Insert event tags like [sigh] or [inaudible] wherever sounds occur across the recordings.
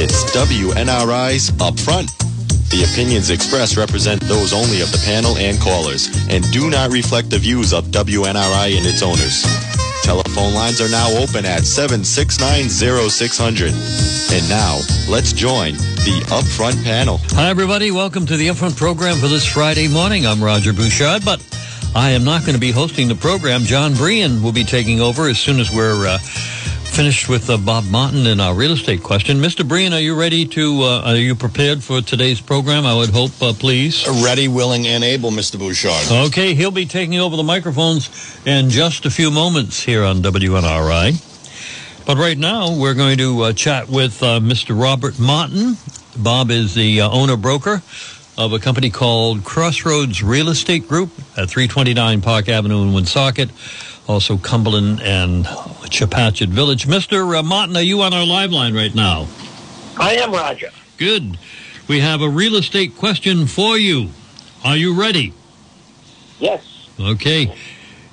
It's WNRI's Upfront. The opinions expressed represent those only of the panel and callers and do not reflect the views of WNRI and its owners. Telephone lines are now open at 7690600. And now, let's join the Upfront panel. Hi, everybody. Welcome to the Upfront program for this Friday morning. I'm Roger Bouchard, but I am not going to be hosting the program. John Brien will be taking over as soon as we're uh, finished with uh, Bob Martin and our real estate question. Mr. Brien, are you ready to, uh, are you prepared for today's program? I would hope, uh, please. Ready, willing, and able, Mr. Bouchard. Okay, he'll be taking over the microphones in just a few moments here on WNRI. But right now, we're going to uh, chat with uh, Mr. Robert Martin. Bob is the uh, owner broker of a company called Crossroads Real Estate Group at 329 Park Avenue in Woonsocket, also Cumberland and Chepachet Village. Mr. Uh, Martin, are you on our live line right now? I am Roger. Good. We have a real estate question for you. Are you ready? Yes. Okay.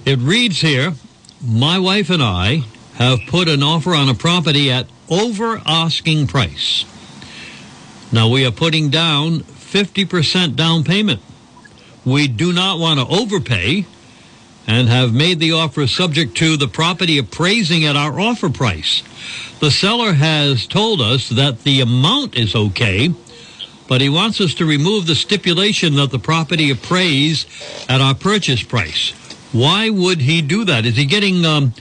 It reads here My wife and I have put an offer on a property at over asking price. Now we are putting down 50% down payment. We do not want to overpay and have made the offer subject to the property appraising at our offer price. The seller has told us that the amount is okay, but he wants us to remove the stipulation that the property appraise at our purchase price. Why would he do that? Is he getting, um,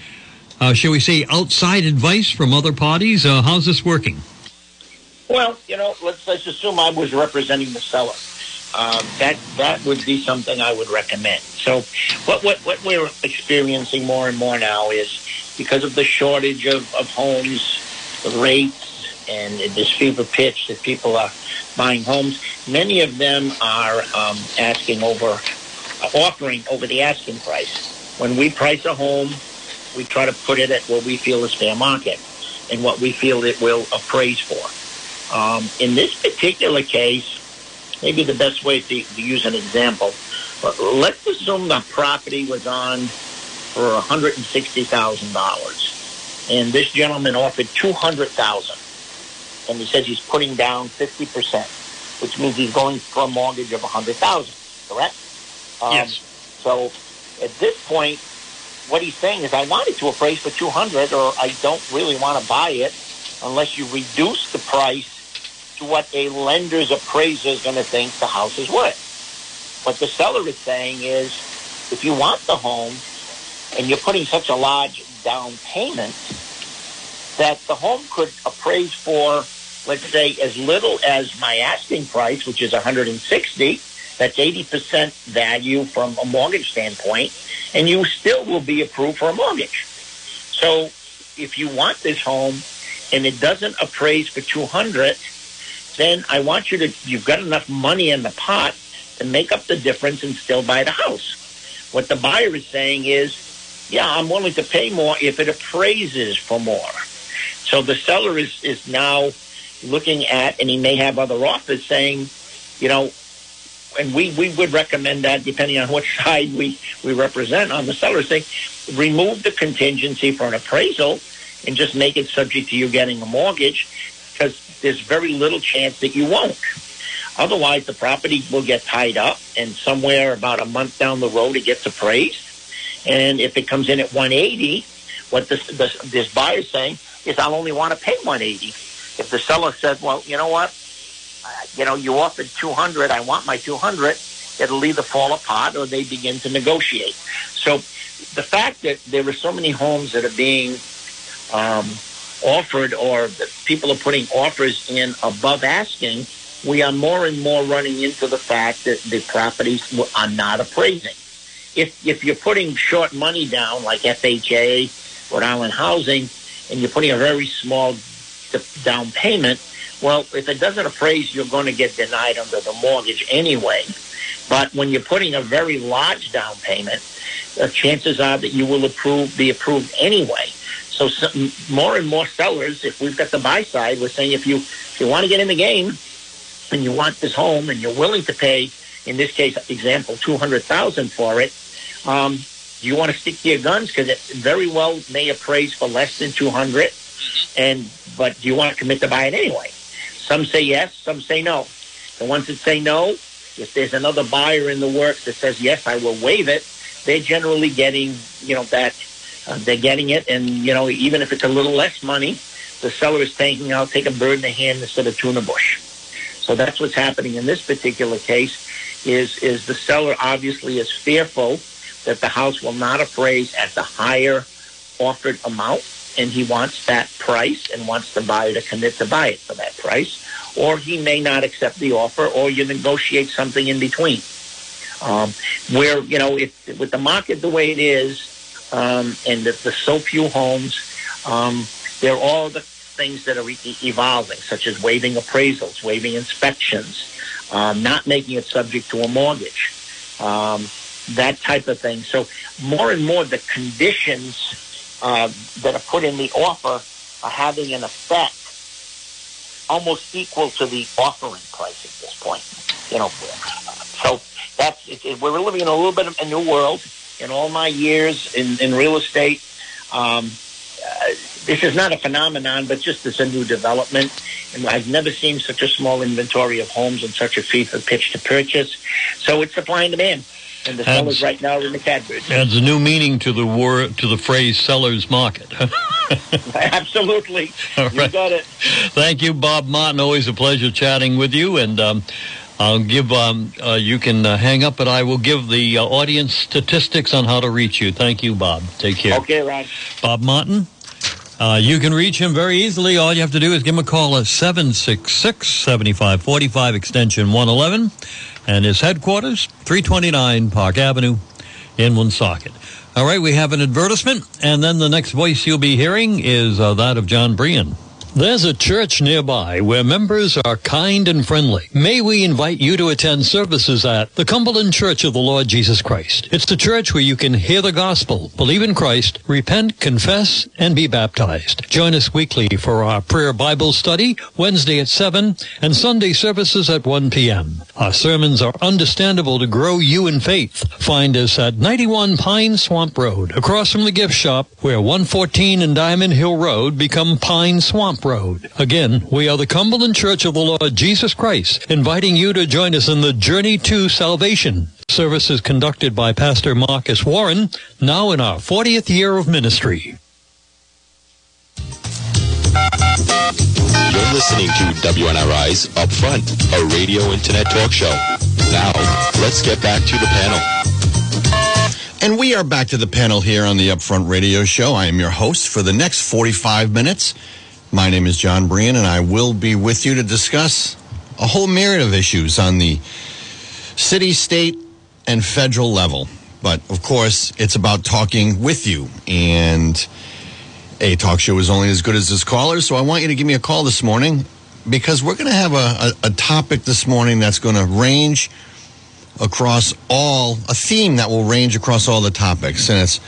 uh, shall we say, outside advice from other parties? Uh, how's this working? Well, you know, let's let's assume I was representing the seller. Um, that that would be something I would recommend. So, what what what we're experiencing more and more now is because of the shortage of, of homes, the rates, and this fever pitch that people are buying homes. Many of them are um, asking over, offering over the asking price. When we price a home, we try to put it at what we feel is fair market and what we feel it will appraise for. Um, in this particular case, maybe the best way to, to use an example, let's assume the property was on for $160,000 and this gentleman offered 200000 and he says he's putting down 50%, which means he's going for a mortgage of 100000 correct? Um, yes. So at this point, what he's saying is, I wanted to appraise for 200 or I don't really want to buy it unless you reduce the price what a lender's appraiser is going to think the house is worth. What the seller is saying is, if you want the home and you're putting such a large down payment, that the home could appraise for, let's say, as little as my asking price, which is 160. That's 80% value from a mortgage standpoint, and you still will be approved for a mortgage. So if you want this home and it doesn't appraise for 200, then I want you to, you've got enough money in the pot to make up the difference and still buy the house. What the buyer is saying is, yeah, I'm willing to pay more if it appraises for more. So the seller is, is now looking at, and he may have other offers saying, you know, and we, we would recommend that depending on which [laughs] side we, we represent on the seller saying, remove the contingency for an appraisal and just make it subject to you getting a mortgage because there's very little chance that you won't. Otherwise, the property will get tied up, and somewhere about a month down the road, it gets appraised. And if it comes in at 180, what this, this, this buyer's saying is, I'll only want to pay 180. If the seller says, well, you know what, uh, you know, you offered 200, I want my 200, it'll either fall apart or they begin to negotiate. So the fact that there are so many homes that are being um, offered or people are putting offers in above asking, we are more and more running into the fact that the properties are not appraising. If, if you're putting short money down like FHA, Rhode Island Housing, and you're putting a very small down payment, well, if it doesn't appraise, you're going to get denied under the mortgage anyway. But when you're putting a very large down payment, the chances are that you will approve, be approved anyway. So some, more and more sellers, if we've got the buy side, we're saying if you if you want to get in the game and you want this home and you're willing to pay, in this case, example, two hundred thousand for it, um, you want to stick to your guns because it very well may appraise for less than two hundred, mm-hmm. and but do you want to commit to buy it anyway. some say yes, some say no. The ones that say no, if there's another buyer in the works that says yes, I will waive it, they're generally getting, you know, that uh, they're getting it, and you know, even if it's a little less money, the seller is thinking, "I'll take a bird in the hand instead of two in the bush." So that's what's happening in this particular case. Is is the seller obviously is fearful that the house will not appraise at the higher offered amount, and he wants that price and wants the buyer to commit to buy it for that price, or he may not accept the offer, or you negotiate something in between. Um, where you know, if with the market the way it is, um, and the, the so few homes, um, they're all the things that are e- evolving, such as waiving appraisals, waiving inspections, um, not making it subject to a mortgage, um, that type of thing. So more and more the conditions uh, that are put in the offer are having an effect almost equal to the offering price at this point. You know, so that's it, it, we're living in a little bit of a new world. In all my years in, in real estate, um, uh, this is not a phenomenon, but just as a new development. And I've never seen such a small inventory of homes and such a fee for pitch to purchase. So it's supply and demand. And the sellers right now are in the catbirds. Adds a new meaning to the word to the phrase "seller's market." [laughs] Absolutely, [laughs] All you got it. Thank you, Bob Martin. Always a pleasure chatting with you. And um, I'll give um, uh, you can uh, hang up, but I will give the uh, audience statistics on how to reach you. Thank you, Bob. Take care. Okay, Rod. Bob Martin. Uh, you can reach him very easily. All you have to do is give him a call at 766 7545 extension 111 and his headquarters 329 Park Avenue in Woonsocket. All right, we have an advertisement, and then the next voice you'll be hearing is uh, that of John Brien. There's a church nearby where members are kind and friendly. May we invite you to attend services at the Cumberland Church of the Lord Jesus Christ. It's the church where you can hear the gospel, believe in Christ, repent, confess, and be baptized. Join us weekly for our prayer Bible study, Wednesday at 7, and Sunday services at 1 p.m. Our sermons are understandable to grow you in faith. Find us at 91 Pine Swamp Road, across from the gift shop, where 114 and Diamond Hill Road become Pine Swamp Road. Again, we are the Cumberland Church of the Lord Jesus Christ, inviting you to join us in the journey to salvation. Services conducted by Pastor Marcus Warren, now in our 40th year of ministry. You're listening to WNRI's Upfront, a radio internet talk show. Now, let's get back to the panel. And we are back to the panel here on the Upfront Radio Show. I am your host for the next 45 minutes. My name is John Brien, and I will be with you to discuss a whole myriad of issues on the city, state, and federal level. But of course, it's about talking with you. And a talk show is only as good as its callers. So I want you to give me a call this morning because we're going to have a, a, a topic this morning that's going to range across all a theme that will range across all the topics and it's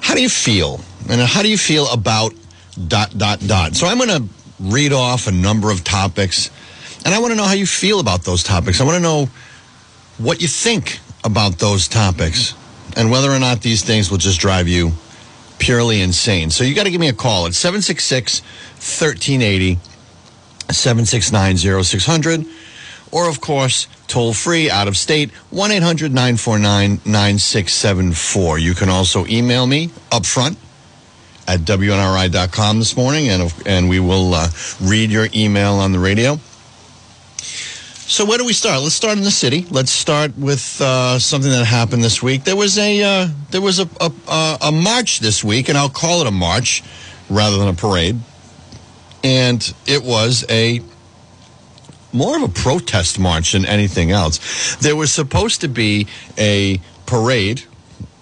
how do you feel and how do you feel about dot dot dot. So i'm going to read off a number of topics and i want to know how you feel about those topics. I want to know what you think about those topics and whether or not these things will just drive you purely insane. So you got to give me a call at 766 1380 769 0600 or of course toll free out of state 1-800-949-9674 you can also email me up front at wnri.com this morning and and we will uh, read your email on the radio. So where do we start? Let's start in the city. Let's start with uh, something that happened this week. There was a uh, there was a, a, a a march this week and i'll call it a march rather than a parade. And it was a more of a protest march than anything else. There was supposed to be a parade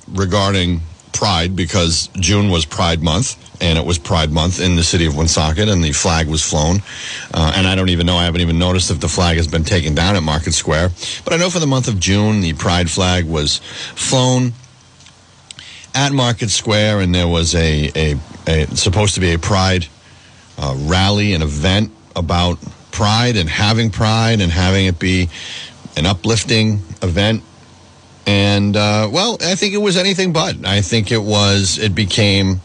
regarding Pride because June was Pride Month, and it was Pride Month in the city of Woonsocket, and the flag was flown. Uh, and I don't even know, I haven't even noticed if the flag has been taken down at Market Square. But I know for the month of June, the Pride flag was flown at Market Square, and there was a, a, a supposed to be a Pride uh, rally, an event about pride and having pride and having it be an uplifting event. And, uh, well, I think it was anything but. I think it was, it became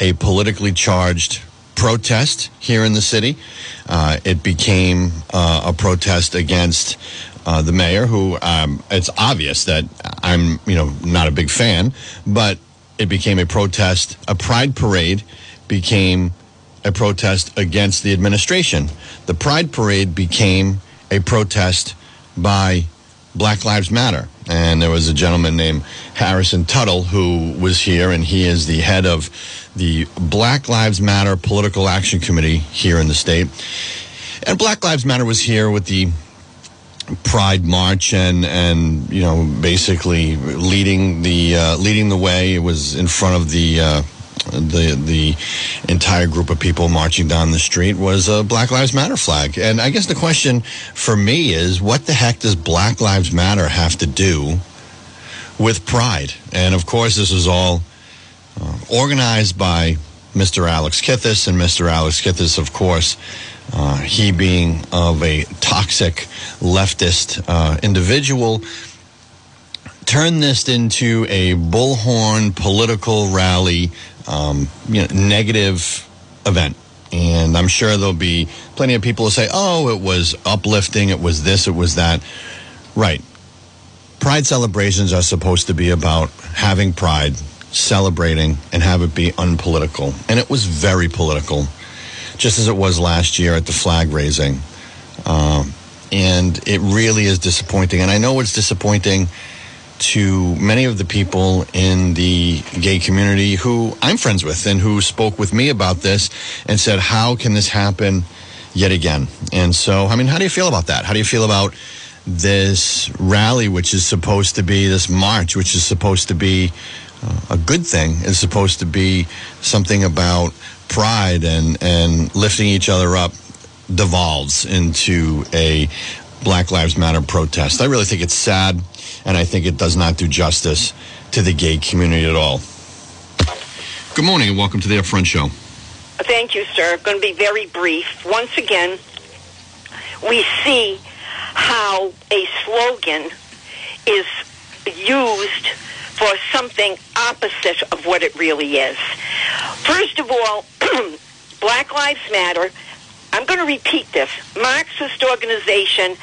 a politically charged protest here in the city. Uh, it became uh, a protest against uh, the mayor, who um, it's obvious that I'm, you know, not a big fan, but it became a protest. A pride parade became a protest against the administration. The pride parade became a protest by Black Lives Matter. And there was a gentleman named Harrison Tuttle who was here, and he is the head of the Black Lives Matter Political Action Committee here in the state. And Black Lives Matter was here with the Pride March and and you know basically leading the uh, leading the way. It was in front of the. Uh, the the entire group of people marching down the street was a Black Lives Matter flag. And I guess the question for me is what the heck does Black Lives Matter have to do with pride? And of course this was all uh, organized by Mr. Alex Kithes and Mr. Alex Kithes of course uh, he being of a toxic leftist uh, individual, turned this into a bullhorn political rally, um, you know, negative event. And I'm sure there'll be plenty of people who say, oh, it was uplifting, it was this, it was that. Right. Pride celebrations are supposed to be about having pride, celebrating, and have it be unpolitical. And it was very political just as it was last year at the flag raising. Um, and it really is disappointing. And I know it's disappointing to many of the people in the gay community who I'm friends with and who spoke with me about this and said, How can this happen yet again? And so, I mean, how do you feel about that? How do you feel about this rally, which is supposed to be this march, which is supposed to be uh, a good thing, is supposed to be something about pride and, and lifting each other up devolves into a Black Lives Matter protest. I really think it's sad, and I think it does not do justice to the gay community at all. Good morning, and welcome to the Upfront Show. Thank you, sir. Going to be very brief. Once again, we see how a slogan is used for something opposite of what it really is. First of all, [clears throat] Black Lives Matter, I'm going to repeat this, Marxist organization,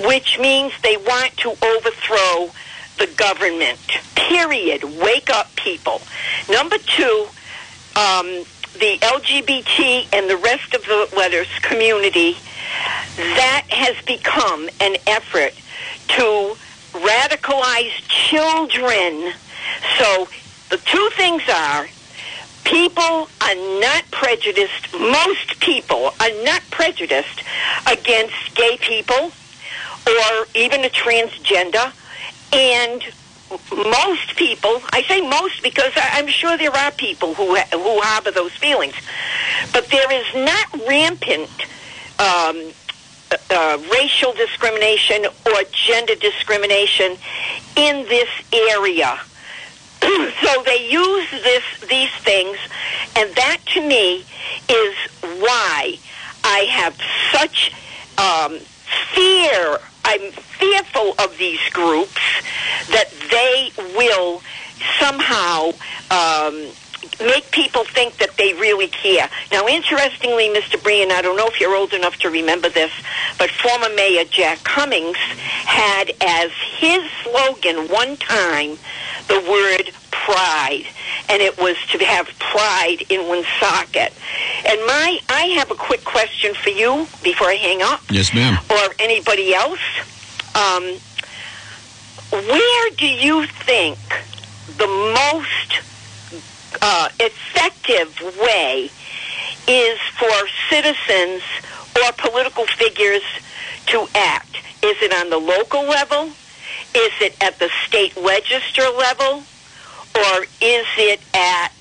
which means they want to overthrow the government. Period. Wake up, people. Number two, um, the LGBT and the rest of the letters community, that has become an effort to radicalize children. So the two things are people are not prejudiced, most people are not prejudiced against gay people or even a transgender. And most people, I say most because I'm sure there are people who, who harbor those feelings, but there is not rampant um, uh, racial discrimination or gender discrimination in this area. [clears throat] so they use this these things, and that to me is why I have such um, fear. I'm fearful of these groups that they will somehow um, make people think that they really care. Now, interestingly, Mr. Brean, I don't know if you're old enough to remember this, but former Mayor Jack Cummings had as his slogan one time the word pride, and it was to have pride in Woonsocket. And my, I have a quick question for you before I hang up. Yes, ma'am. Or anybody else. Um, where do you think the most uh, effective way is for citizens or political figures to act? Is it on the local level? Is it at the state register level? Or is it at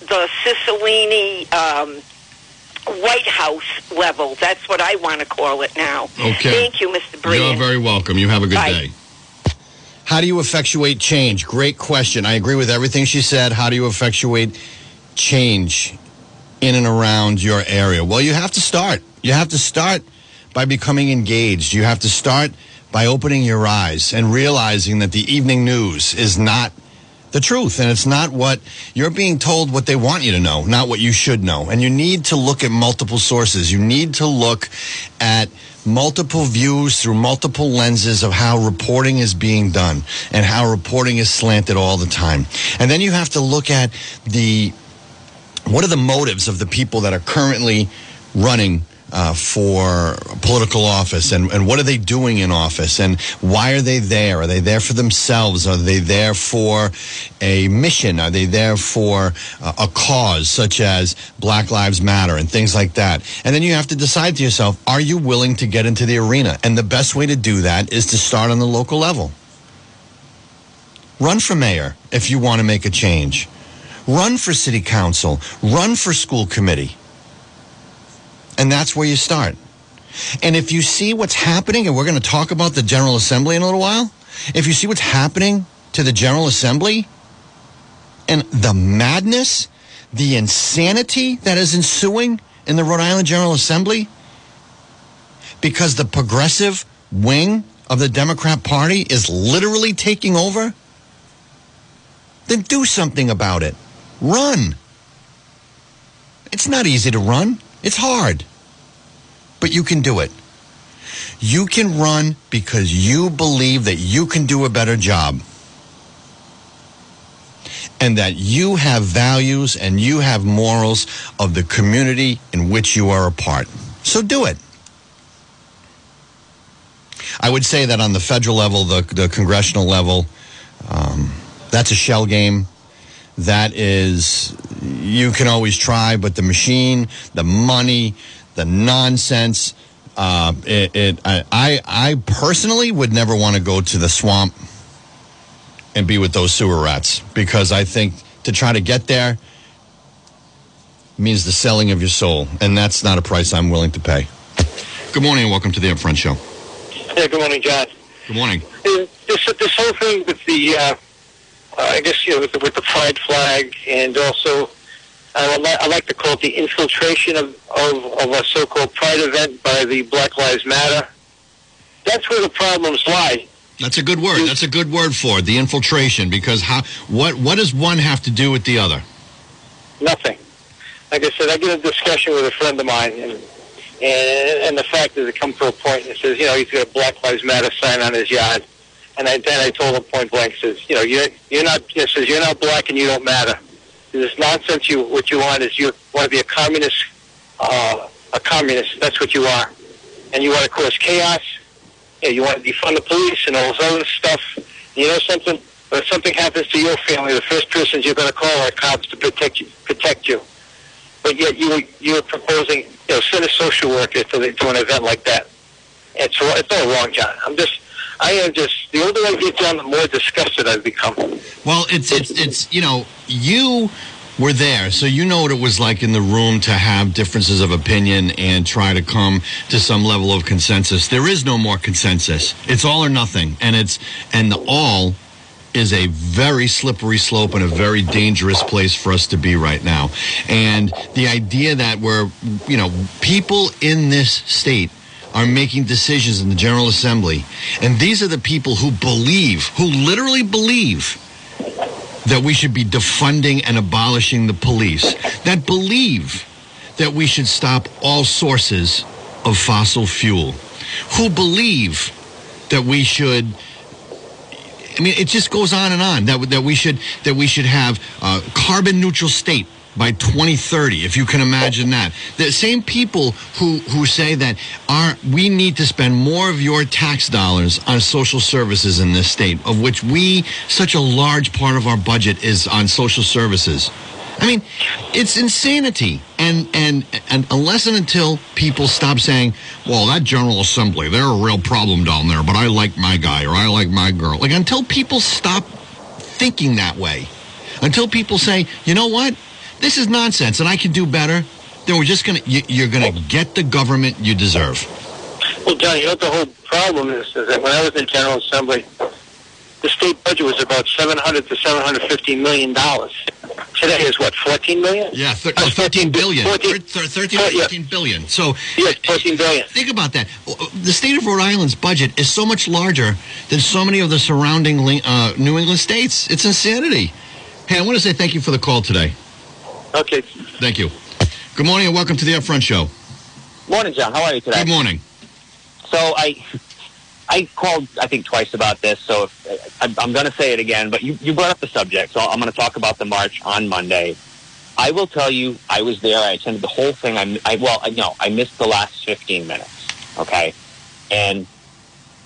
the Cicilline um, White House level? That's what I want to call it now. Okay. Thank you, Mr. Breen. You're very welcome. You have a good Bye. day. How do you effectuate change? Great question. I agree with everything she said. How do you effectuate change in and around your area? Well, you have to start. You have to start by becoming engaged. You have to start by opening your eyes and realizing that the evening news is not the truth and it's not what you're being told what they want you to know not what you should know. And you need to look at multiple sources. You need to look at multiple views through multiple lenses of how reporting is being done and how reporting is slanted all the time. And then you have to look at the what are the motives of the people that are currently running uh, for political office and, and what are they doing in office and why are they there? Are they there for themselves? Are they there for a mission? Are they there for uh, a cause such as Black Lives Matter and things like that? And then you have to decide to yourself, are you willing to get into the arena? And the best way to do that is to start on the local level. Run for mayor if you want to make a change. Run for city council. Run for school committee. And that's where you start. And if you see what's happening, and we're going to talk about the General Assembly in a little while, if you see what's happening to the General Assembly and the madness, the insanity that is ensuing in the Rhode Island General Assembly, because the progressive wing of the Democrat Party is literally taking over, then do something about it. Run. It's not easy to run. It's hard, but you can do it. You can run because you believe that you can do a better job and that you have values and you have morals of the community in which you are a part. So do it. I would say that on the federal level, the, the congressional level, um, that's a shell game that is you can always try but the machine the money the nonsense uh, it, it I, I personally would never want to go to the swamp and be with those sewer rats because I think to try to get there means the selling of your soul, and that's not a price I'm willing to pay. Good morning and welcome to the Upfront Show. Yeah, good morning, John. Good morning. Uh, This, this whole thing with the, uh, Uh, I guess, you know, with the, with the pride flag and also, uh, I, li- I like to call it the infiltration of, of, of a so-called pride event by the Black Lives Matter. That's where the problems lie. That's a good word. That's a good word for it, the infiltration. Because how? What? What does one have to do with the other? Nothing. Like I said, I get a discussion with a friend of mine, and and, and the fact is, it comes to a point, and it says, you know, he's got a Black Lives Matter sign on his yard, and I, then I told him point blank, says, you know, you're you're not, it says you're not black and you don't matter. This nonsense. You what you want is you want to be a communist, uh, a communist. That's what you are, and you want to cause chaos. Yeah, you want to defund the police and all this other stuff. You know something? If something happens to your family, the first persons you're going to call are cops to protect you. Protect you. But yet you you're proposing, you know, send a social worker to, the, to an event like that. It's it's all wrong, John. I'm just, I am just. The older I get, John, the more disgusted I've become. Well, it's it's it's you know you were there, so you know what it was like in the room to have differences of opinion and try to come to some level of consensus. There is no more consensus. It's all or nothing, and it's and the all is a very slippery slope and a very dangerous place for us to be right now. And the idea that we're, you know, people in this state are making decisions in the General Assembly, and these are the people who believe, who literally believe that we should be defunding and abolishing the police, that believe that we should stop all sources of fossil fuel, who believe that we should. I mean, it just goes on and on. That that we should that we should have a carbon neutral state by 2030, if you can imagine that. The same people who who say that our we need to spend more of your tax dollars on social services in this state, of which we such a large part of our budget is on social services. I mean, it's insanity. And and and unless and until people stop saying, "Well, that General Assembly, they're a real problem down there, but I like my guy or I like my girl." Like until people stop thinking that way, until people say, "You know what? This is nonsense and I can do better." Then we're just going to you're going to get the government you deserve. Well, John, you know what the whole problem is? Is that when I was in General Assembly, the state budget was about 700 to 750 million dollars. Today is what, 14 million? Yeah, thir- oh, 13 billion. 14 Thir- 13 or Oh, yeah. 14 billion. So Yes, 14 billion. Think about that. The state of Rhode Island's budget is so much larger than so many of the surrounding uh, New England states. It's insanity. Hey, I want to say thank you for the call today. Okay. Thank you. Good morning and welcome to the Upfront Show. Morning, John. How are you today? Good morning. So I, I called I think twice about this. So if, I, I'm going to say it again, but you, you brought up the subject, so I'm going to talk about the march on Monday. I will tell you, I was there. I attended the whole thing. I, I well, I, no, I missed the last 15 minutes. Okay, and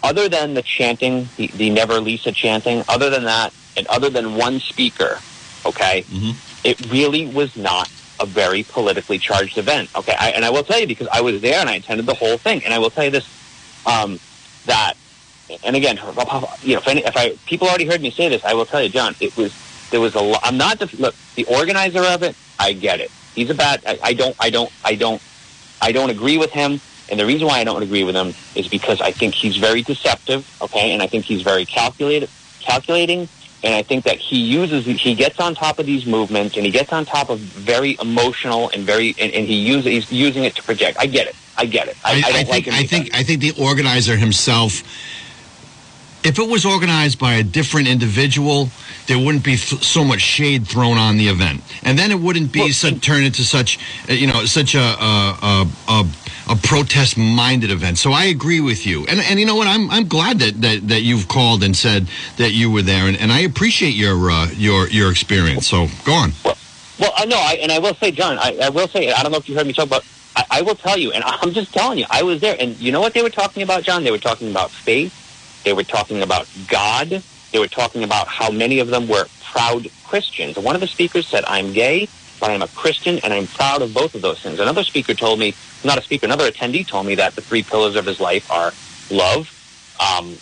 other than the chanting, the, the Never Lisa chanting, other than that, and other than one speaker, okay, Mhm. It really was not a very politically charged event. Okay, I, and I will tell you because I was there and I attended the whole thing, and I will tell you this, um, that, and again, you know, if, any, if I people already heard me say this, I will tell you, John, it was there was a lot. I'm not the look the organizer of it. I get it. He's a bad. I, I don't. I don't. I don't. I don't agree with him. And the reason why I don't agree with him is because I think he's very deceptive. Okay, and I think he's very calculated, calculating. And I think that he uses, he gets on top of these movements, and he gets on top of very emotional and very, and, and he uses, he's using it to project. I get it. I get it. I, I, don't think like. I think I think the organizer himself. If it was organized by a different individual, there wouldn't be th- so much shade thrown on the event, and then it wouldn't be Well, such, turn into such, uh, you know, such a a, a, a, a protest-minded event. So I agree with you, and and you know what? I'm I'm glad that that, that you've called and said that you were there, and, and I appreciate your uh, your your experience. So go on. Well, I know, I, and I will say, John, I, I will say, I don't know if you heard me talk about, I, I will tell you, and [laughs] I'm just telling you, I was there, and you know what they were talking about, John? They were talking about faith, they were talking about God, they were talking about how many of them were proud Christians. One of the speakers said, I'm gay, but I'm a Christian, and I'm proud of both of those things. Another speaker told me, not a speaker, another attendee told me that the three pillars of his life are love, um,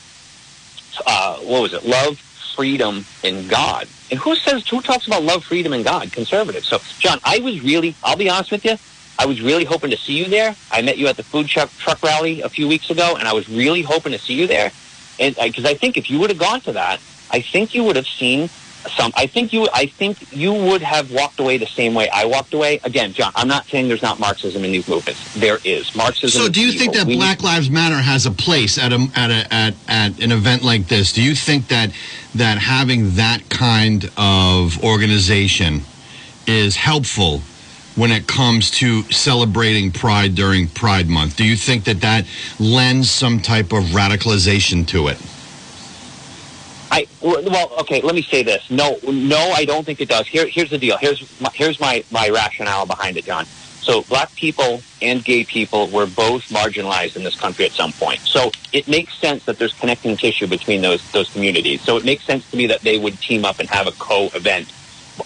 uh, what was it? Love, freedom, and God. And who says who talks about love, freedom, and God? Conservatives. So, John, I was really, I'll be honest with you, I was really hoping to see you there. I met you at the food truck truck rally a few weeks ago, and I was really hoping to see you there. And because I think if you would have gone to that, I think you would have seen some. I think you, I think you would have walked away the same way I walked away. Again, John, I'm not saying there's not Marxism in these movements. There is Marxism. So, do you think that We- Black Lives Matter has a place at a at a at, at an event like this? Do you think that that having that kind of organization is helpful when it comes to celebrating Pride during Pride Month? Do you think that that lends some type of radicalization to it? I well, okay. Let me say this. No, no, I don't think it does. Here, here's the deal. Here's my, here's my my rationale behind it, John. So, black people and gay people were both marginalized in this country at some point. So, it makes sense that there's connecting tissue between those those communities. So, it makes sense to me that they would team up and have a co-event.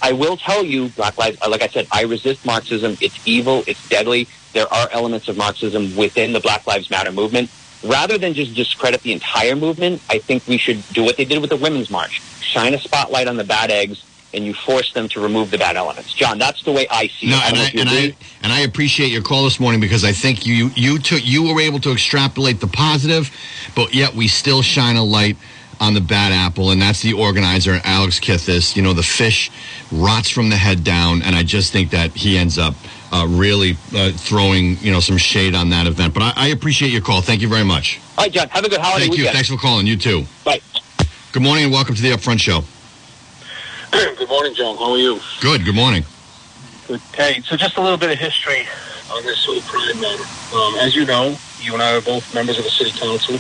I will tell you, Black Lives. Uh, like I said, I resist Marxism. It's evil. It's deadly. There are elements of Marxism within the Black Lives Matter movement rather than just discredit the entire movement, I think we should do what they did with the Women's March. Shine a spotlight on the bad eggs, and you force them to remove the bad elements. John, that's the way I see No, it. I and I, and agree. I and I appreciate your call this morning because I think you you took you were able to extrapolate the positive, but yet we still shine a light on the bad apple, and that's the organizer Alex Kithes. You know, the fish rots from the head down, and I just think that he ends up uh, really uh, throwing you know some shade on that event. But I, I appreciate your call. Thank you very much. All right, John, have a good holiday Thank you. weekend. Thanks for calling. You too. Bye. Good morning and welcome to the Upfront Show. [clears throat] Good morning, John. How are you? Good. Good morning. Good. Hey, so just a little bit of history on this whole Pride matter. Um, as you know, you and I are both members of the City Council.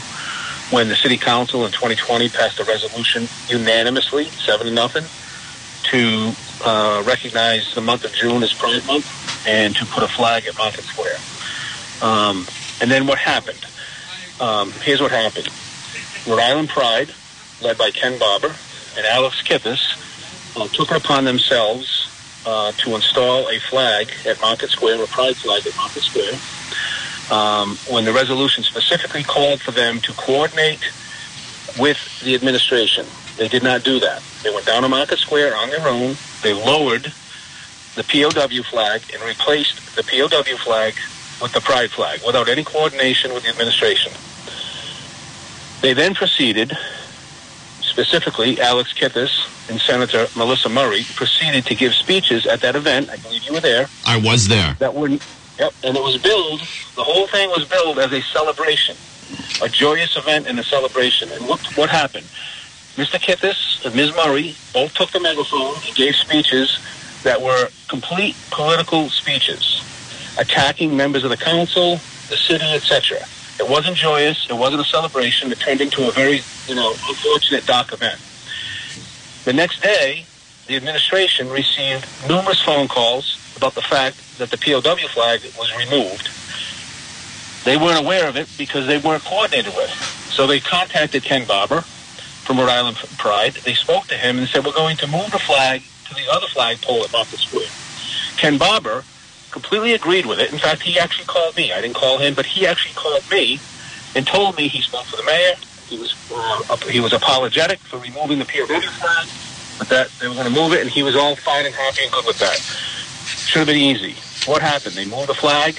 When the City Council in 2020 passed a resolution unanimously, seven to nothing, to uh, recognize the month of June as Pride Month and to put a flag at Market Square. Um, and then what happened? Um, here's what happened. Rhode Island Pride, led by Ken Barber and Alex Kithes, uh, took it upon themselves uh, to install a flag at Market Square, a pride flag at Market Square, um, when the resolution specifically called for them to coordinate with the administration. They did not do that. They went down to Market Square on their own. They lowered the POW flag and replaced the POW flag with the pride flag without any coordination with the administration. They then proceeded, specifically Alex Kithes and Senator Melissa Murray, proceeded to give speeches at that event. I believe you were there. I was there. That were, yep, and it was billed. The whole thing was billed as a celebration, a joyous event and a celebration. And what what happened? Mr. Kithes and Ms. Murray both took the megaphone and gave speeches that were complete political speeches, attacking members of the council, the city, etc. It wasn't joyous. It wasn't a celebration. It turned into a very, you know, unfortunate dark event. The next day, the administration received numerous phone calls about the fact that the POW flag was removed. They weren't aware of it because they weren't coordinated with. So they contacted Ken Barber from Rhode Island Pride. They spoke to him and said, we're going to move the flag to the other flagpole at Market Square. Ken Barber completely agreed with it. In fact, he actually called me. I didn't call him, but he actually called me and told me he spoke to the mayor. He was uh, he was apologetic for removing the POW flag, but that they were going to move it, and he was all fine and happy and good with that. Should have been easy. What happened? They moved the flag.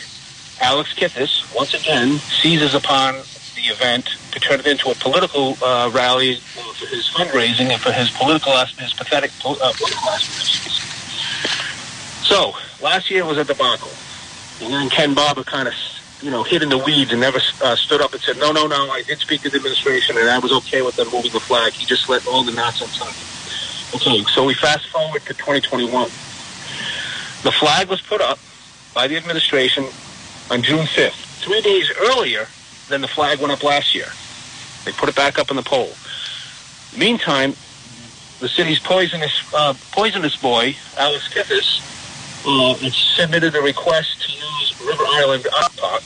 Alex Kithes, once again, seizes upon the event to turn it into a political uh, rally for his fundraising and for his political, his pathetic uh, political aspirations. So, last year was a debacle. And then Ken Barber kind of, you know, hid in the weeds and never uh, stood up and said, no, no, no, I did speak to the administration and I was okay with them moving the flag. He just let all the nonsense happen. Okay, so we fast forward to 2021. The flag was put up by the administration on June 5th, three days earlier than the flag went up last year. They put it back up on the pole. Meantime, the city's poisonous uh, poisonous boy, Alex Kithes, uh, submitted a request to use River Island Park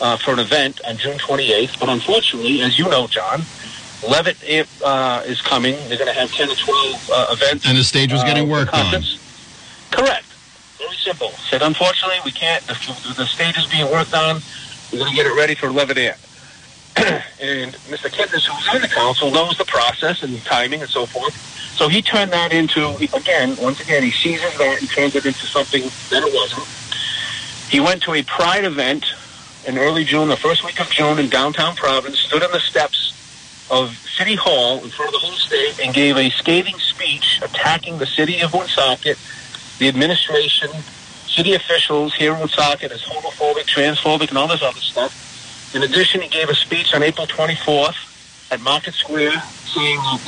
uh, for an event on June 28th. But unfortunately, as you know, John, Levitt uh, is coming. They're going to have 10 to 12 uh, events. And the stage was getting worked on. Correct. Very simple. Said, unfortunately, we can't. The, the stage is being worked on. We're going to get it ready for Levitt [clears throat] Air. and Mr. Kithes, who's on the council, knows the process and the timing and so forth. So he turned that into, again, once again, he seizes that and turns it into something that it wasn't. He went to a pride event in early June, the first week of June in downtown Providence, stood on the steps of City Hall in front of the whole state and gave a scathing speech attacking the city of Woonsocket, the administration, city officials here in Woonsocket as homophobic, transphobic, and all this other stuff. In addition, he gave a speech on April 24th at Market Square saying that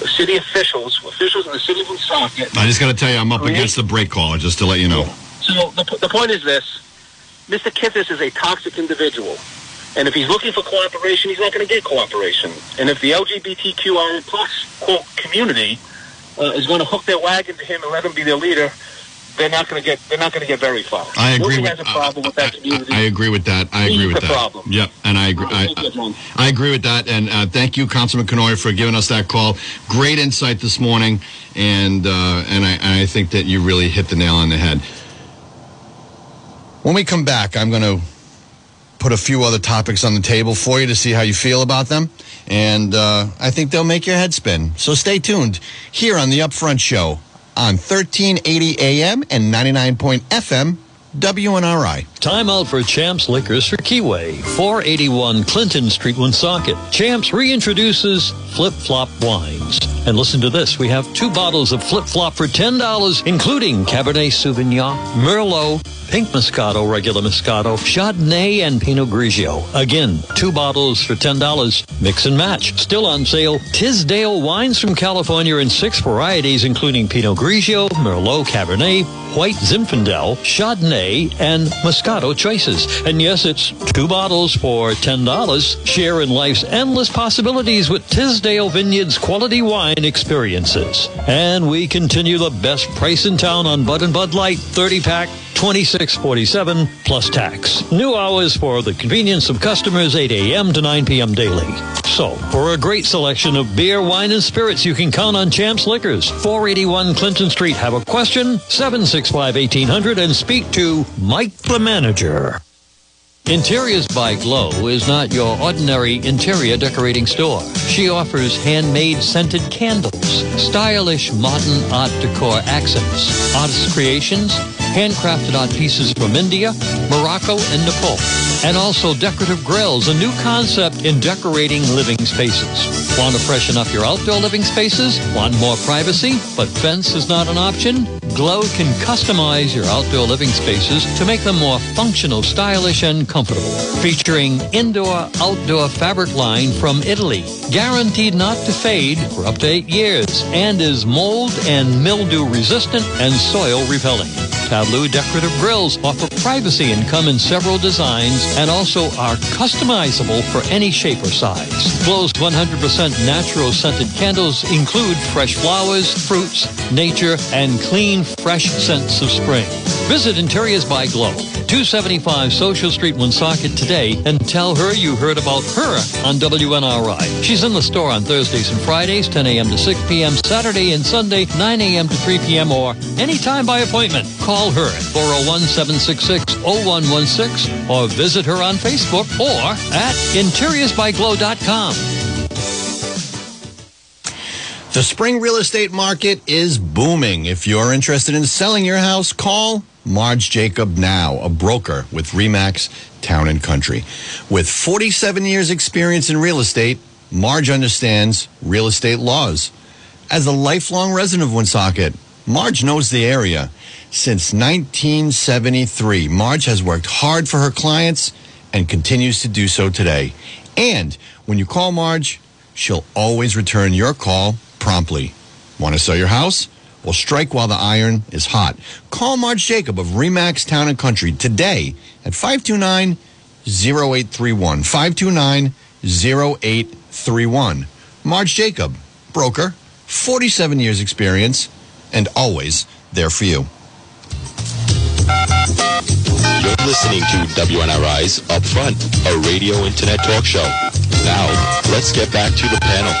the city officials, officials in the city of Woonsocket... I just got to tell you, I'm up create, against the break caller, just to let you know. So the, the point is this. Mr. Kithes is a toxic individual. And if he's looking for cooperation, he's not going to get cooperation. And if the LGBTQI plus, quote, community uh, is going to hook their wagon to him and let him be their leader, they're not going to get they're not going to get very far. I agree. With, has a problem with that community. I, I, agree with that. I agree with that. Problem. Yep, and I agree. I, I, agree with that. And uh, thank you, Councilman Kanoy, for giving us that call. Great insight this morning, and uh, and I, I think that you really hit the nail on the head. When we come back, I'm going to put a few other topics on the table for you to see how you feel about them. And uh, I think they'll make your head spin. So stay tuned here on the Upfront Show on 1380 AM and 99 point FM WNRI. Time out for Champs Liquors for Keyway, 481 Clinton Street, Woonsocket. Champs reintroduces Flip Flop Wines. And listen to this. We have two bottles of Flip Flop for $10, including Cabernet Sauvignon, Merlot, Pink Moscato, regular Moscato, Chardonnay, and Pinot Grigio. Again, two bottles for $10. Mix and match. Still on sale. Tisdale wines from California in six varieties, including Pinot Grigio, Merlot, Cabernet, White Zinfandel, Chardonnay, and Moscato choices. And yes, it's two bottles for $10. Share in life's endless possibilities with Tisdale Vineyards quality wine experiences. And we continue the best price in town on Bud and Bud Light 30 pack 2647 plus tax. New hours for the convenience of customers 8 a.m. to 9 p.m. daily. So, for a great selection of beer, wine, and spirits, you can count on Champs Liquors. 481 Clinton Street. Have a question? 765 1800 and speak to Mike the manager. Interiors by Glow is not your ordinary interior decorating store. She offers handmade scented candles, stylish modern art decor accents, artist creations, handcrafted art pieces from India, Morocco, and Nepal. and also decorative grills, a new concept in decorating living spaces. Want to freshen up your outdoor living spaces? Want more privacy, but fence is not an option? Glow can customize your outdoor living spaces to make them more functional, stylish, and comfortable. Featuring indoor-outdoor fabric line from Italy, guaranteed not to fade for up to eight years, and is mold and mildew resistant and soil repelling. Tableau decorative grills offer privacy and come in several designs and also are customizable for any shape or size. Glow's 100% natural scented candles include fresh flowers, fruits, nature, and clean, fresh scents of spring. Visit Interiors by Glow, 275 Social Street, Woonsocket today and tell her you heard about her on WNRI. She's in the store on Thursdays and Fridays, 10 a.m. to 6 p.m., Saturday and Sunday, 9 a.m. to 3 p.m., or anytime by appointment. Call her at 401 766 0116 or visit her on Facebook or at interiorsbyglow.com. The spring real estate market is booming. If you're interested in selling your house, call Marge Jacob now, a broker with Remax Town and Country. With 47 years experience in real estate, Marge understands real estate laws. As a lifelong resident of Woonsocket, Marge knows the area. Since 1973, Marge has worked hard for her clients and continues to do so today. And when you call Marge, she'll always return your call promptly. Want to sell your house? Well, strike while the iron is hot. Call Marge Jacob of Remax Town and Country today at 529 0831. 529 0831. Marge Jacob, broker, 47 years experience, and always there for you. You're listening to WNRI's Upfront, a radio internet talk show. Now, let's get back to the panel.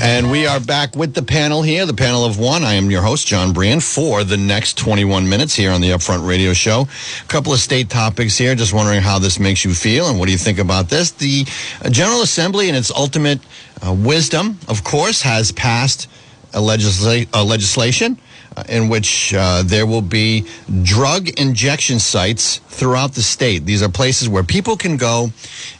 And we are back with the panel here, the panel of one. I am your host, John Brien, for the next 21 minutes here on the Upfront Radio Show. A couple of state topics here. Just wondering how this makes you feel and what do you think about this? The General Assembly, in its ultimate uh, wisdom, of course, has passed a, legisla- a legislation uh, in which uh, there will be drug injection sites throughout the state. These are places where people can go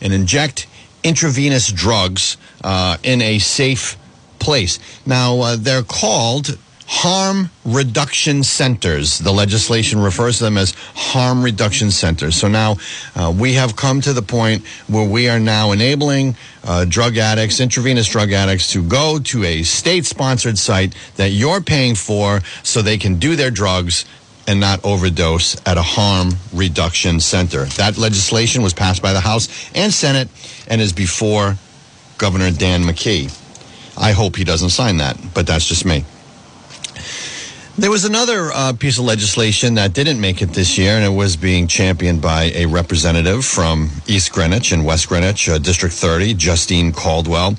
and inject intravenous drugs uh, in a safe place. Now, uh, they're called harm reduction centers. The legislation refers to them as harm reduction centers. So now uh, we have come to the point where we are now enabling uh, drug addicts, intravenous drug addicts, to go to a state sponsored site that you're paying for so they can do their drugs and not overdose at a harm reduction center. That legislation was passed by the House and Senate and is before Governor Dan McKee. I hope he doesn't sign that, but that's just me. There was another uh, piece of legislation that didn't make it this year, and it was being championed by a representative from East Greenwich and West Greenwich, uh, District 30, Justine Caldwell.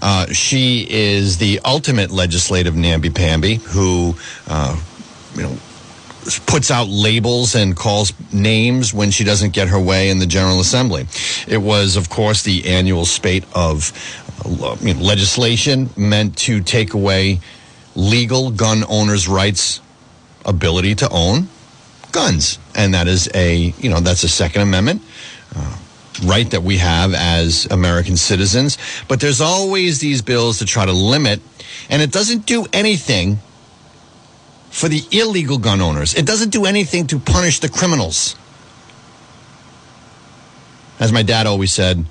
Uh, she is the ultimate legislative namby-pamby who, uh, you know, puts out labels and calls names when she doesn't get her way in the General Assembly. It was, of course, the annual spate of legislation meant to take away legal gun owners' rights ability to own guns, and that is a you know that's a Second Amendment. Uh, right that we have as American citizens, but there's always these bills to try to limit, and it doesn't do anything for the illegal gun owners. It doesn't do anything to punish the criminals. As my dad always said,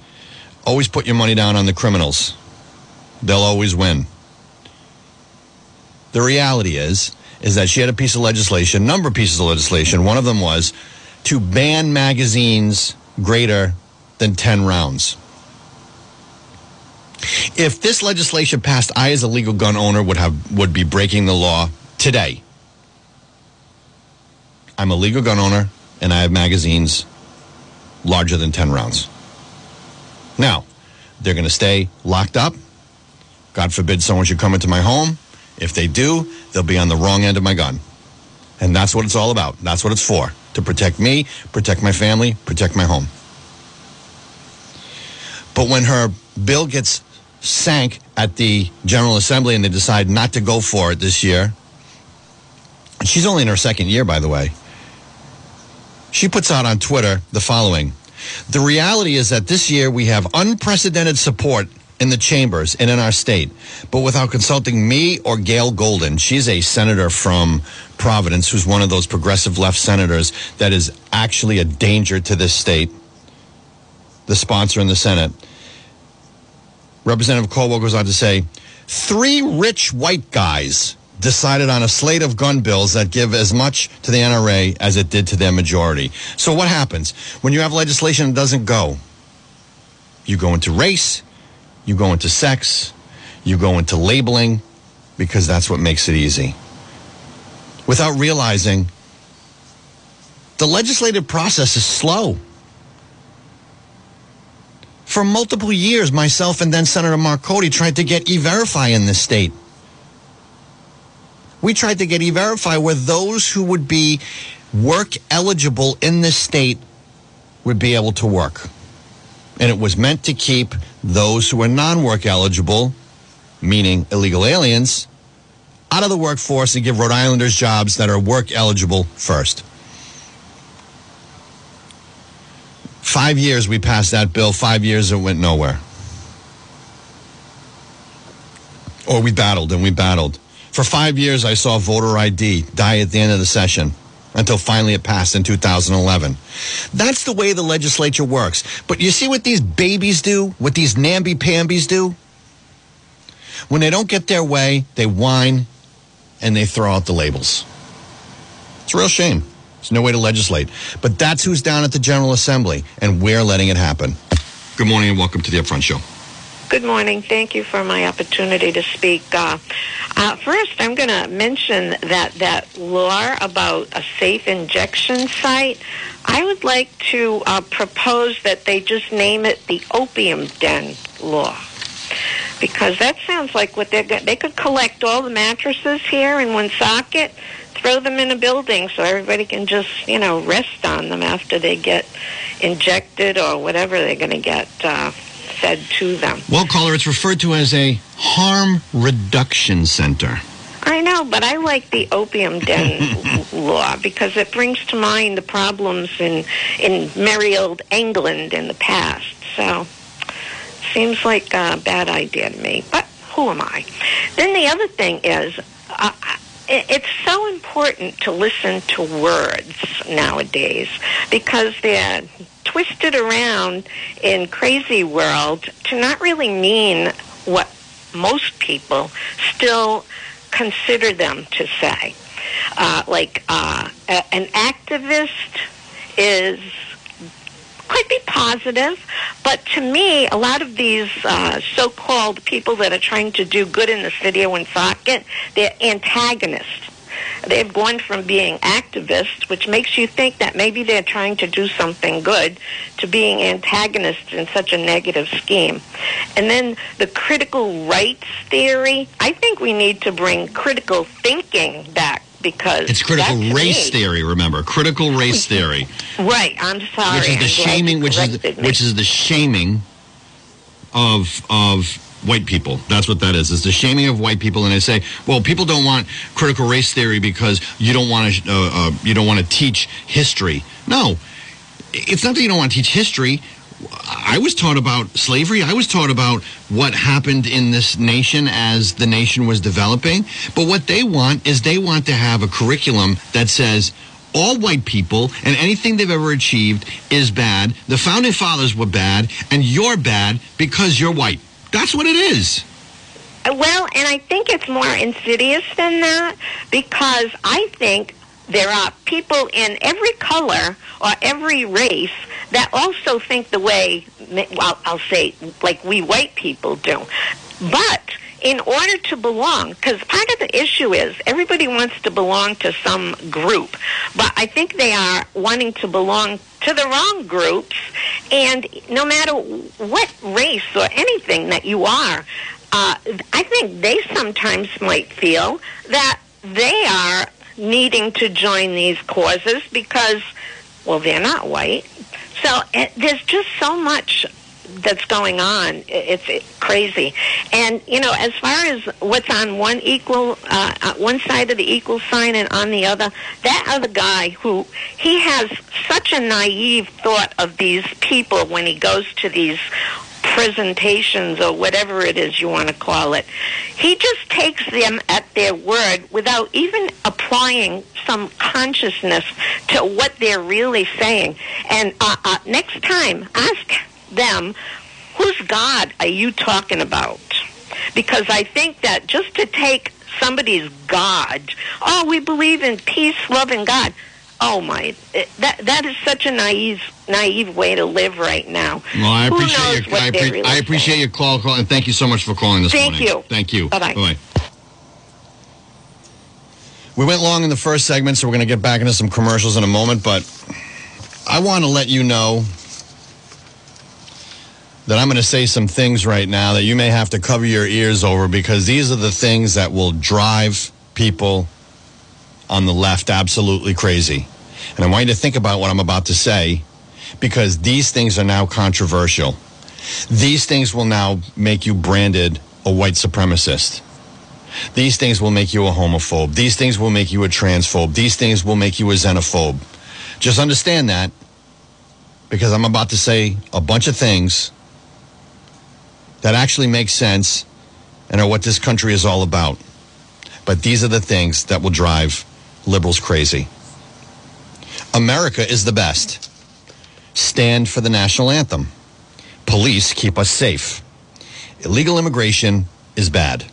always put your money down on the criminals. They'll always win. The reality is, is that she had a piece of legislation, number of pieces of legislation. One of them was to ban magazines greater than 10 rounds. If this legislation passed, I as a legal gun owner would have would be breaking the law today. I'm a legal gun owner and I have magazines larger than 10 rounds. Now, they're going to stay locked up. God forbid someone should come into my home. If they do, they'll be on the wrong end of my gun. And that's what it's all about. That's what it's for. To protect me, protect my family, protect my home. But when her bill gets sank at the General Assembly and they decide not to go for it this year, she's only in her second year, by the way. She puts out on Twitter the following The reality is that this year we have unprecedented support in the chambers and in our state, but without consulting me or Gayle Goldin. She's a senator from Providence who's one of those progressive left senators that is actually a danger to this state, the sponsor in the Senate. Representative Caldwell goes on to say, three rich white guys decided on a slate of gun bills that give as much to the NRA as it did to their majority. So what happens when you have legislation that doesn't go? You go into race, you go into sex, you go into labeling, because that's what makes it easy. Without realizing the legislative process is slow. For multiple years, myself and then Senator Marc Cote tried to get E-Verify in this state. We tried to get E-Verify where those who would be work eligible in this state would be able to work. And it was meant to keep those who are non-work eligible, meaning illegal aliens, out of the workforce and give Rhode Islanders jobs that are work eligible first. Five years we passed that bill. Five years it went nowhere. Or we battled and we battled. For five years, I saw voter ID die at the end of the session until finally it passed in 2011. That's the way the legislature works. But you see what these babies do? What these namby-pambies do? When they don't get their way, they whine and they throw out the labels. It's a real shame. There's no way to legislate. But that's who's down at the General Assembly, and we're letting it happen. Good morning and welcome to the Upfront Show. Good morning. Thank you for my opportunity to speak. Uh, uh, first, I'm going to mention that that law about a safe injection site. I would like to uh, propose that they just name it the opium den law. Because that sounds like what they're They could collect all the mattresses here in Woonsocket throw them in a building so everybody can just, you know, rest on them after they get injected or whatever they're going to get uh, fed to them. Well, caller, it's referred to as a harm reduction center. I know, but I like the opium den [laughs] law because it brings to mind the problems in in merry old England in the past. So, seems like a bad idea to me. But who am I? Then the other thing is. Uh, it's so important to listen to words nowadays because they're twisted around in crazy world to not really mean what most people still consider them to say. Uh, like uh, an activist is could be positive, but to me, a lot of these uh, so-called people that are trying to do good in the city of Woonsocket, they're antagonists. They've gone from being activists, which makes you think that maybe they're trying to do something good, to being antagonists in such a negative scheme. And then the critical rights theory, I think we need to bring critical thinking back because It's critical race me- theory, remember. Critical race [laughs] theory. Right, I'm sorry. which is the I'm shaming which is the, which is the shaming of of white people that's what that is it's the shaming of white people and they say well people don't want critical race theory because you don't want to uh, uh, you don't want to teach history no it's not that you don't want to teach history I was taught about slavery. I was taught about what happened in this nation as the nation was developing. But what they want is they want to have a curriculum that says all white people and anything they've ever achieved is bad. The founding fathers were bad, and you're bad because you're white. That's what it is. Uh, well, and I think it's more insidious than that because I think there are people in every color or every race that also think the way, well, I'll say, like we white people do. But in order to belong, because part of the issue is everybody wants to belong to some group, but I think they are wanting to belong to the wrong groups. And no matter what race or anything that you are, uh, I think they sometimes might feel that they are needing to join these causes because, well, they're not white. So it, there's just so much that's going on. It's, it's crazy. And you know, as far as what's on one equal, uh, uh, one side of the equal sign and on the other, that other guy who he has such a naive thought of these people when he goes to these presentations or whatever it is you want to call it. He just takes them at their word without even applying some consciousness to what they're really saying. And uh, uh, next time, ask them, whose God are you talking about? Because I think that just to take somebody's God, oh, we believe in peace, love, and God. Oh my, that that is such a naive naive way to live right now. Well, I Who appreciate your I, appre- really I appreciate your call, call, and thank you so much for calling this Thank morning. you. Thank you. Bye-bye. Bye. We went long in the first segment, so we're going to get back into some commercials in a moment. But I want to let you know that I'm going to say some things right now that you may have to cover your ears over because these are the things that will drive people on the left absolutely crazy. And I want you to think about what I'm about to say because these things are now controversial. These things will now make you branded a white supremacist. These things will make you a homophobe. These things will make you a transphobe. These things will make you a xenophobe. Just understand that because I'm about to say a bunch of things that actually make sense and are what this country is all about. But these are the things that will drive liberals crazy. America is the best. Stand for the national anthem. Police keep us safe. Illegal immigration is bad.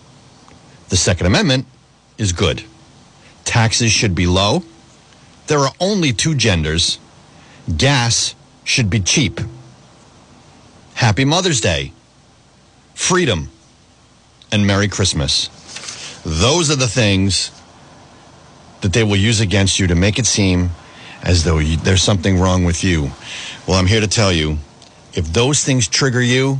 The Second Amendment is good. Taxes should be low. There are only two genders. Gas should be cheap. Happy Mother's Day. Freedom. And Merry Christmas. Those are the things that they will use against you to make it seem as though you, there's something wrong with you. Well, I'm here to tell you if those things trigger you,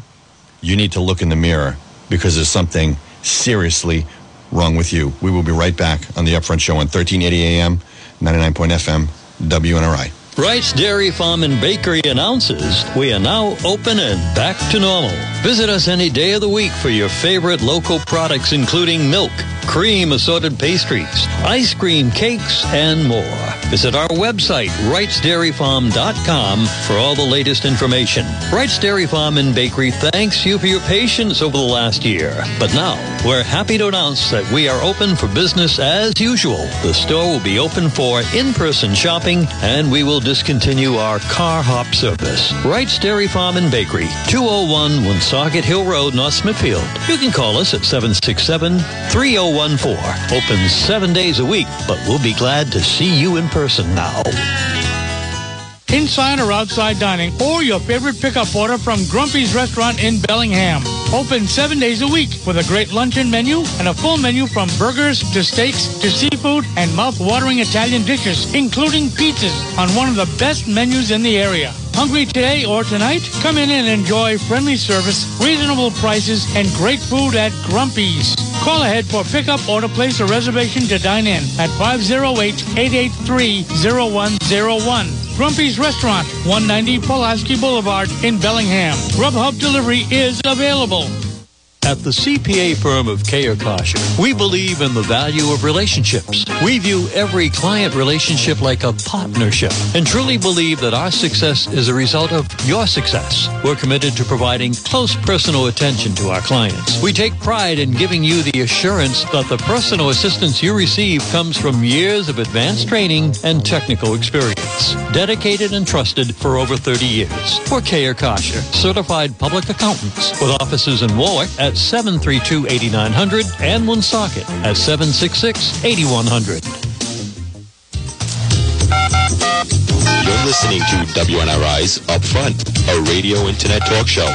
you need to look in the mirror because there's something seriously wrong with you. We will be right back on the Upfront Show on 1380 AM, 99 FM, WNRI. Wright's Dairy Farm and Bakery announces we are now open and back to normal. Visit us any day of the week for your favorite local products, including milk, cream, assorted pastries, ice cream, cakes, and more. Visit our website, wrightsdairyfarm.com, for all the latest information. Wright's Dairy Farm and Bakery thanks you for your patience over the last year. But now, we're happy to announce that we are open for business as usual. The store will be open for in-person shopping, and we will discontinue our car hop service. Wright's Dairy Farm and Bakery, 201 Woonsocket Hill Road, North Smithfield. You can call us at 767-3014. Open seven days a week, but we'll be glad to see you in person now. Inside or outside dining, or your favorite pickup order from Grumpy's Restaurant in Bellingham. Open seven days a week with a great luncheon menu and a full menu from burgers to steaks to seafood and mouth-watering Italian dishes, including pizzas on one of the best menus in the area. Hungry today or tonight? Come in and enjoy friendly service, reasonable prices, and great food at Grumpy's. Call ahead for pickup or to place a reservation to dine in at 508-883-0101. Grumpy's Restaurant, 190 Pulaski Boulevard in Bellingham. Grubhub delivery is available. At the CPA firm of Kayer Kosher, we believe in the value of relationships. We view every client relationship like a partnership and truly believe that our success is a result of your success. We're committed to providing close personal attention to our clients. We take pride in giving you the assurance that the personal assistance you receive comes from years of advanced training and technical experience. Dedicated and trusted for over 30 years. We're Kayer Kosher, certified public accountants with offices in Warwick at 732-8900 and Woonsocket at 766-8100. You're listening to WNRI's Upfront, a radio internet talk show.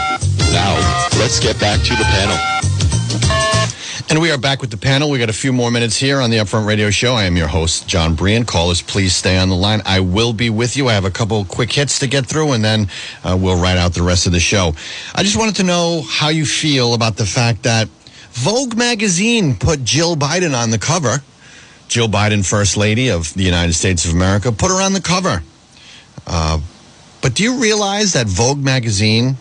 Now, let's get back to the panel. And we are back with the panel. We got a few more minutes here on the Upfront Radio Show. I am your host, John Brien. Callers, please stay on the line. I will be with you. I have a couple quick hits to get through, and then uh, we'll write out the rest of the show. I just wanted to know how you feel about the fact that Vogue magazine put Jill Biden on the cover. Jill Biden, First Lady of the United States of America, put her on the cover. Uh, but do you realize that Vogue magazine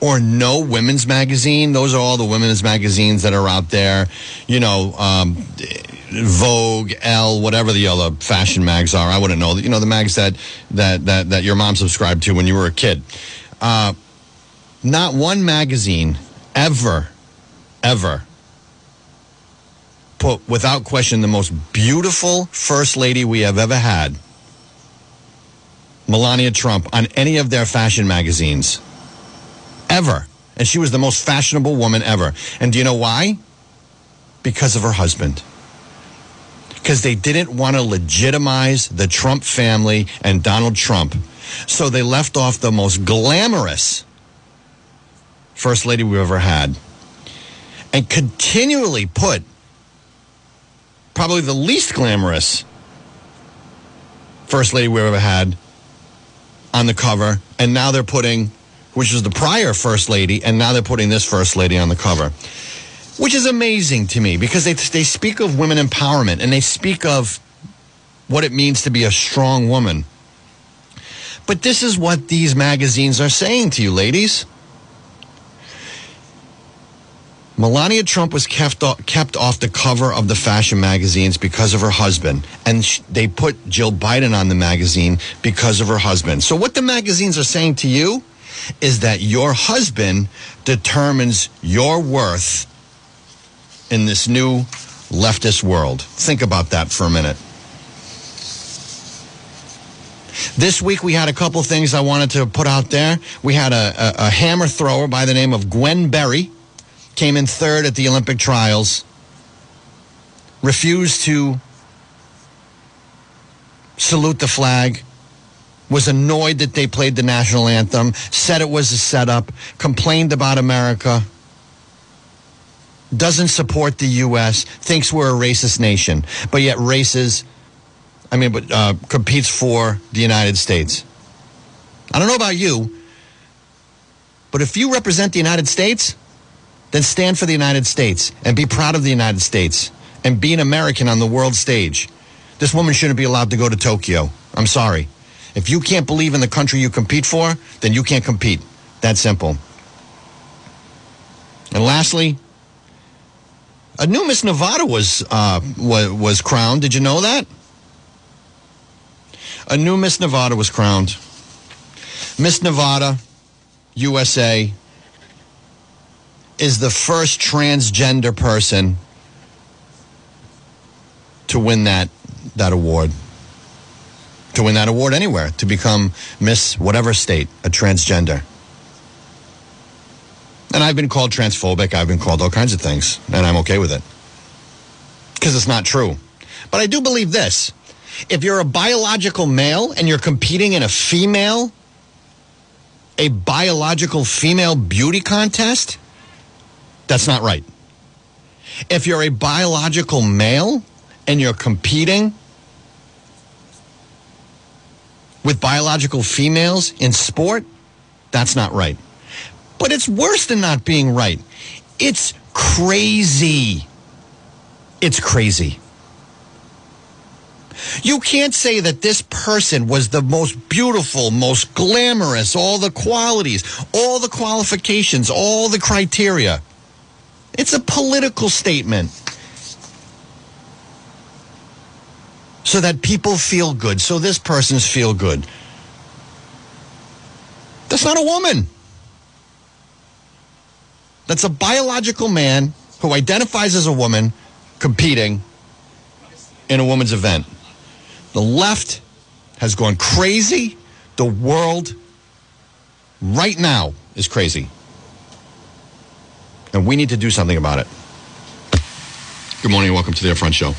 or no women's magazine. Those are all the women's magazines that are out there. You know, um, Vogue, Elle, whatever the other fashion mags are. I wouldn't know. You know, the mags that that that, that your mom subscribed to when you were a kid. Uh, not one magazine ever, ever put without question the most beautiful first lady we have ever had, Melania Trump, on any of their fashion magazines. Ever. And she was the most fashionable woman ever. And do you know why? Because of her husband. Because they didn't want to legitimize the Trump family and Donald Trump. So they left off the most glamorous first lady we've ever had and continually put probably the least glamorous first lady we've ever had on the cover. And now they're putting, which was the prior first lady, and now they're putting this first lady on the cover. Which is amazing to me because they, they speak of women empowerment and they speak of what it means to be a strong woman. But this is what these magazines are saying to you, ladies. Melania Trump was kept off, kept off the cover of the fashion magazines because of her husband, and sh- they put Jill Biden on the magazine because of her husband. So what the magazines are saying to you is that your husband determines your worth in this new leftist world. Think about that for a minute. This week we had a couple things I wanted to put out there. We had a, a, a hammer thrower by the name of Gwen Berry came in third at the Olympic trials, refused to salute the flag, was annoyed that they played the national anthem, said it was a setup, complained about America, doesn't support the U.S., thinks we're a racist nation, but yet races, I mean, but uh, competes for the United States. I don't know about you, but if you represent the United States, then stand for the United States and be proud of the United States and be an American on the world stage. This woman shouldn't be allowed to go to Tokyo. I'm sorry. If you can't believe in the country you compete for, then you can't compete. That simple. And lastly, a new Miss Nevada was, uh, was was crowned. Did you know that? A new Miss Nevada was crowned. Miss Nevada, USA, is the first transgender person to win that that award. To win that award anywhere, to become Miss whatever state, a transgender. And I've been called transphobic, I've been called all kinds of things, and I'm okay with it. Because it's not true. But I do believe this. If you're a biological male and you're competing in a female, a biological female beauty contest, that's not right. If you're a biological male and you're competing with biological females in sport, that's not right. But it's worse than not being right. It's crazy. It's crazy. You can't say that this person was the most beautiful, most glamorous, all the qualities, all the qualifications, all the criteria. It's a political statement. So that people feel good, so this person's feel good. That's not a woman. That's a biological man who identifies as a woman competing in a woman's event. The left has gone crazy. The world right now is crazy. And we need to do something about it. Good morning and welcome to the Upfront Show.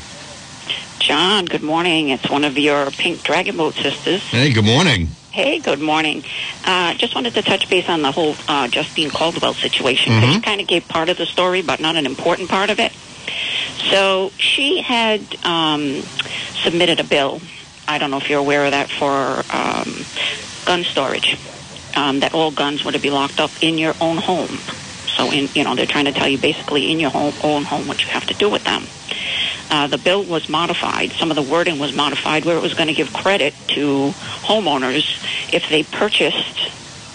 John, good morning. It's one of your pink dragon boat sisters. Hey, good morning. Hey, good morning. Uh, just wanted to touch base on the whole uh, Justine Caldwell situation because Mhm. you kind of gave part of the story, but not an important part of it. So she had um, submitted a bill. I don't know if you're aware of that for um, gun storage. Um, that all guns were to be locked up in your own home. So, in you know, they're trying to tell you basically in your home, own home what you have to do with them. Uh, the bill was modified. Some of the wording was modified where it was going to give credit to homeowners if they purchased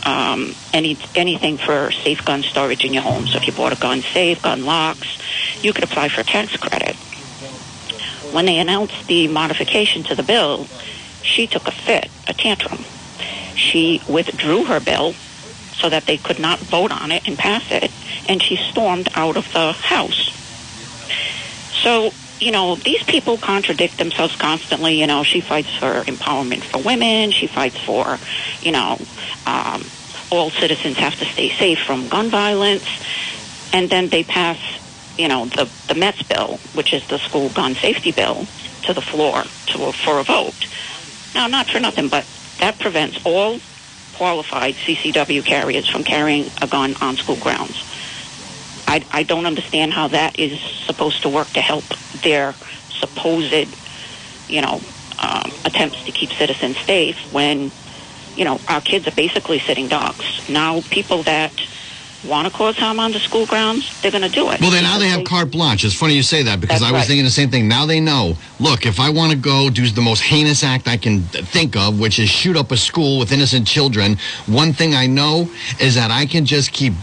um, any anything for safe gun storage in your home. So if you bought a gun safe, gun locks, you could apply for tax credit. When they announced the modification to the bill, she took a fit, a tantrum. She withdrew her bill so that they could not vote on it and pass it, and she stormed out of the House. So, you know, these people contradict themselves constantly. You know, she fights for empowerment for women, she fights for, you know, um, all citizens have to stay safe from gun violence, and then they pass, you know, the, the Mets bill, which is the school gun safety bill, to the floor to, for a vote. Now, not for nothing, but that prevents all qualified CCW carriers from carrying a gun on school grounds. I, I don't understand how that is supposed to work to help their supposed, you know, um, attempts to keep citizens safe when, you know, our kids are basically sitting ducks. Now, people that want to cause harm on the school grounds, they're going to do it. Well, then now they have carte blanche. It's funny you say that because That's I was right. thinking the same thing. Now they know. Look, if I want to go do the most heinous act I can think of, which is shoot up a school with innocent children, one thing I know is that I can just keep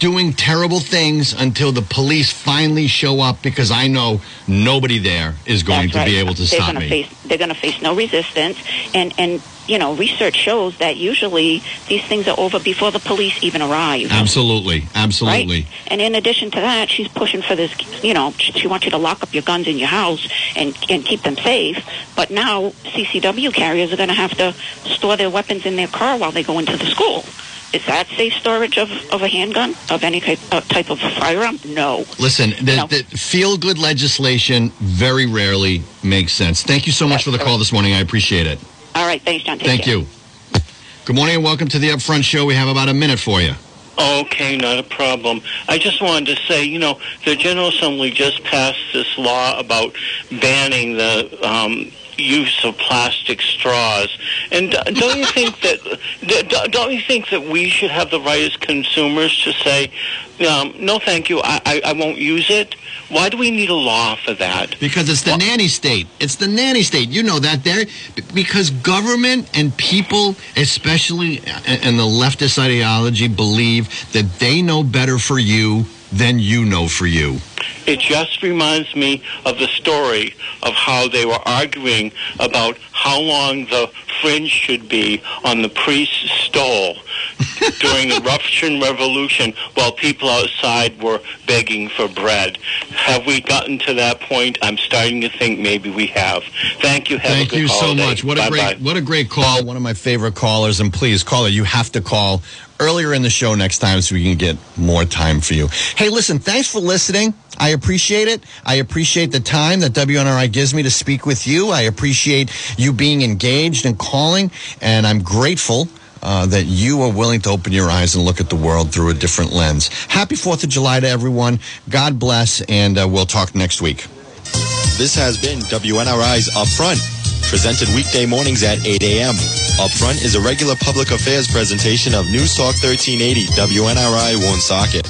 doing terrible things until the police finally show up because I know nobody there is going That's to right. be able to they're stop gonna me. Face, they're going to face no resistance, and and you know, research shows that usually these things are over before the police even arrive. Absolutely, absolutely. Right? And in addition to that, she's pushing for this. You know, she she wants you to lock up your guns in your house and and keep them safe. But now CCW carriers are going to have to store their weapons in their car while they go into the school. Is that safe storage of, of a handgun of any type, uh, type of firearm? No. Listen, the, the feel good legislation very rarely makes sense. Thank you so much for the call this morning. I appreciate it. All right, thanks, John. Take Thank care. you. Good morning and welcome to the Upfront Show. We have about a minute for you. Okay, not a problem. I just wanted to say, you know, the General Assembly just passed this law about banning the um, use of plastic straws. And uh, don't you think that don't you think that we should have the right as consumers to say, um, no, thank you, I, I, I won't use it? Why do we need a law for that? Because it's the nanny state. It's the nanny state. You know that there because government and people, especially in the leftist ideology, believe that they know better for you than you know for you. It just reminds me of the story of how they were arguing about how long the fringe should be on the priest's stole during the Russian Revolution while people outside were begging for bread. Have we gotten to that point? I'm starting to think maybe we have. Thank you. Have Thank you so much. What a great what a great call. One of my favorite callers and please caller, you have to call earlier in the show next time so we can get more time for you. Hey, listen, thanks for listening. I appreciate it. I appreciate the time that WNRI gives me to speak with you. I appreciate you being engaged and calling and I'm grateful uh, that you are willing to open your eyes and look at the world through a different lens. Happy 4th of July to everyone. God bless, and uh, we'll talk next week. This has been WNRI's Upfront, presented weekday mornings at 8 a.m. Upfront is a regular public affairs presentation of News Talk 1380 WNRI Woonsocket.